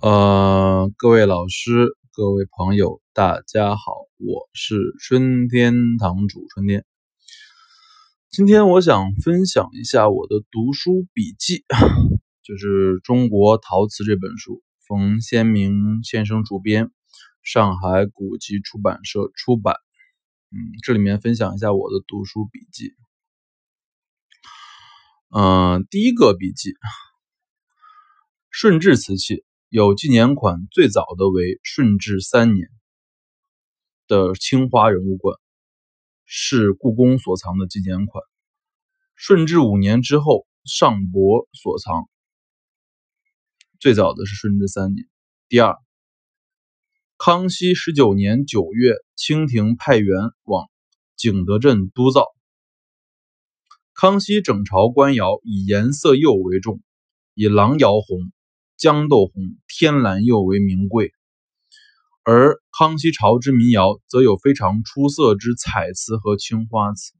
呃，各位老师、各位朋友，大家好，我是春天堂主春天。今天我想分享一下我的读书笔记，就是《中国陶瓷》这本书，冯先明先生主编，上海古籍出版社出版。嗯，这里面分享一下我的读书笔记。嗯，第一个笔记，顺治瓷器。有纪年款最早的为顺治三年的青花人物罐，是故宫所藏的纪年款。顺治五年之后，上博所藏。最早的是顺治三年。第二，康熙十九年九月，清廷派员往景德镇督造。康熙整朝官窑以颜色釉为重，以狼窑红。豇豆红、天蓝釉为名贵，而康熙朝之民窑则有非常出色之彩瓷和青花瓷，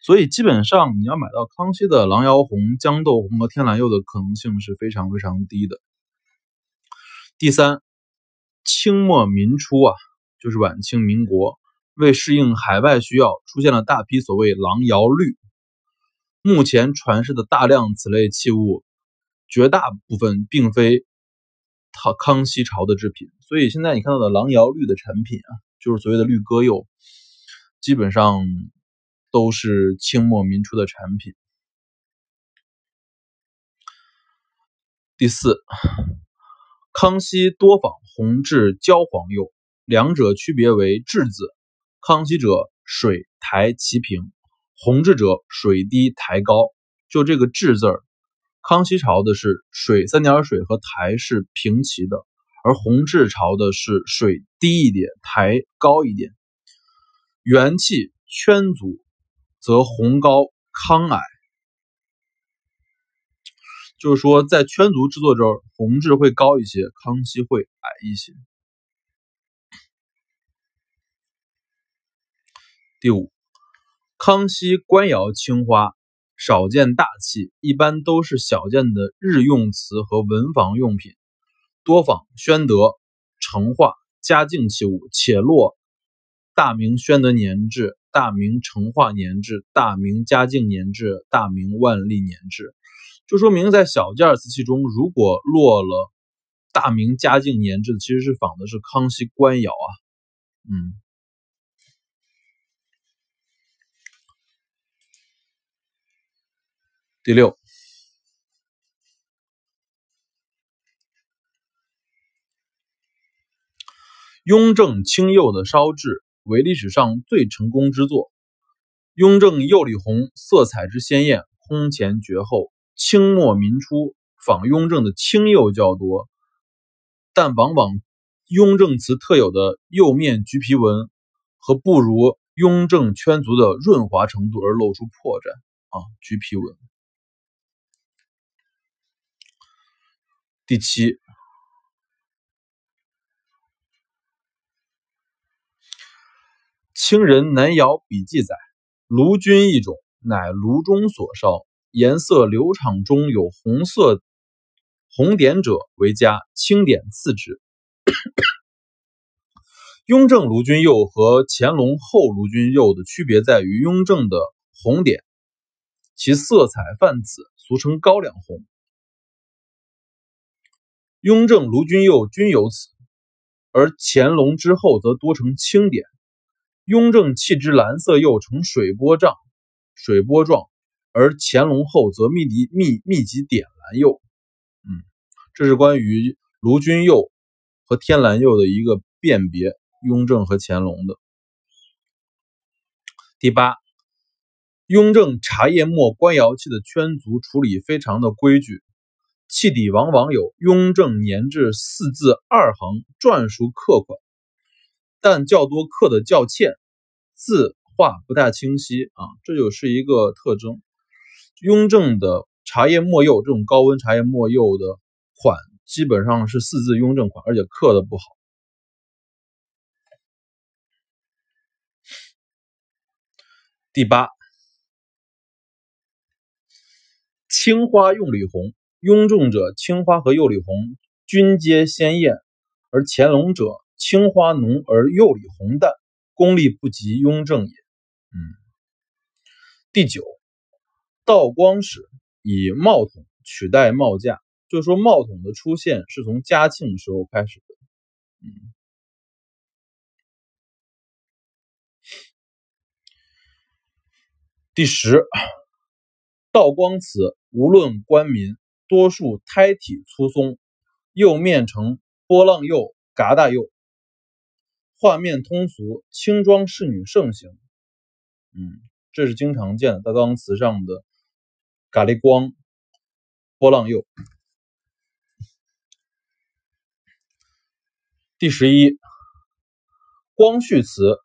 所以基本上你要买到康熙的狼窑红、豇豆红和天蓝釉的可能性是非常非常低的。第三，清末民初啊，就是晚清民国，为适应海外需要，出现了大批所谓狼窑绿。目前传世的大量此类器物。绝大部分并非他康熙朝的制品，所以现在你看到的郎窑绿的产品啊，就是所谓的绿鸽釉，基本上都是清末民初的产品。第四，康熙多仿红质焦黄釉，两者区别为质字，康熙者水台齐平，红质者水低台高，就这个质字儿。康熙朝的是水三点水和台是平齐的，而弘治朝的是水低一点，台高一点。元气圈足，则弘高康矮，就是说在圈足制作这儿，弘治会高一些，康熙会矮一些。第五，康熙官窑青花。少见大器，一般都是小件的日用瓷和文房用品，多仿宣德、成化、嘉靖器物，且落大明宣德年制、大明成化年制、大明嘉靖年制、大明万历年制，就说明在小件瓷器中，如果落了大明嘉靖年制，其实是仿的是康熙官窑啊，嗯。第六，雍正青釉的烧制为历史上最成功之作。雍正釉里红色彩之鲜艳，空前绝后。清末民初仿雍正的青釉较多，但往往雍正瓷特有的釉面橘皮纹和不如雍正圈足的润滑程度而露出破绽啊，橘皮纹。第七，清人南窑笔记载，炉钧一种，乃炉中所烧，颜色流畅中有红色红点者为佳，青点次之。雍正炉钧釉和乾隆后炉钧釉的区别在于，雍正的红点，其色彩泛紫，俗称高粱红。雍正卢钧釉均有此，而乾隆之后则多成清点。雍正弃之蓝色釉呈水波状，水波状，而乾隆后则密集密密集点蓝釉。嗯，这是关于卢钧釉和天蓝釉的一个辨别。雍正和乾隆的。第八，雍正茶叶末官窑器的圈足处理非常的规矩。器底往往有“雍正年制”四字二行篆书刻款，但较多刻的较欠，字画不大清晰啊，这就是一个特征。雍正的茶叶末釉，这种高温茶叶末釉的款，基本上是四字雍正款，而且刻的不好。第八，青花用里红。雍正者青花和釉里红均皆鲜艳，而乾隆者青花浓而釉里红淡，功力不及雍正也。嗯，第九，道光时以帽筒取代帽架，就是说帽筒的出现是从嘉庆时候开始的。嗯，第十，道光瓷无论官民，多数胎体粗松，釉面呈波浪釉、疙瘩釉，画面通俗，轻装仕女盛行。嗯，这是经常见的大钢瓷上的咖喱光、波浪釉。第十一，光绪瓷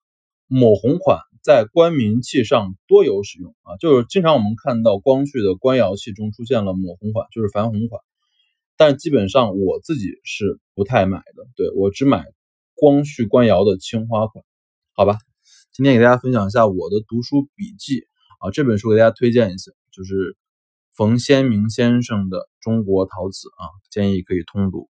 抹红款在官民器上多有使用啊，就是经常我们看到光绪的官窑器中出现了抹红款，就是矾红款，但基本上我自己是不太买的，对我只买光绪官窑的青花款，好吧。今天给大家分享一下我的读书笔记啊，这本书给大家推荐一下，就是冯先明先生的《中国陶瓷》啊，建议可以通读。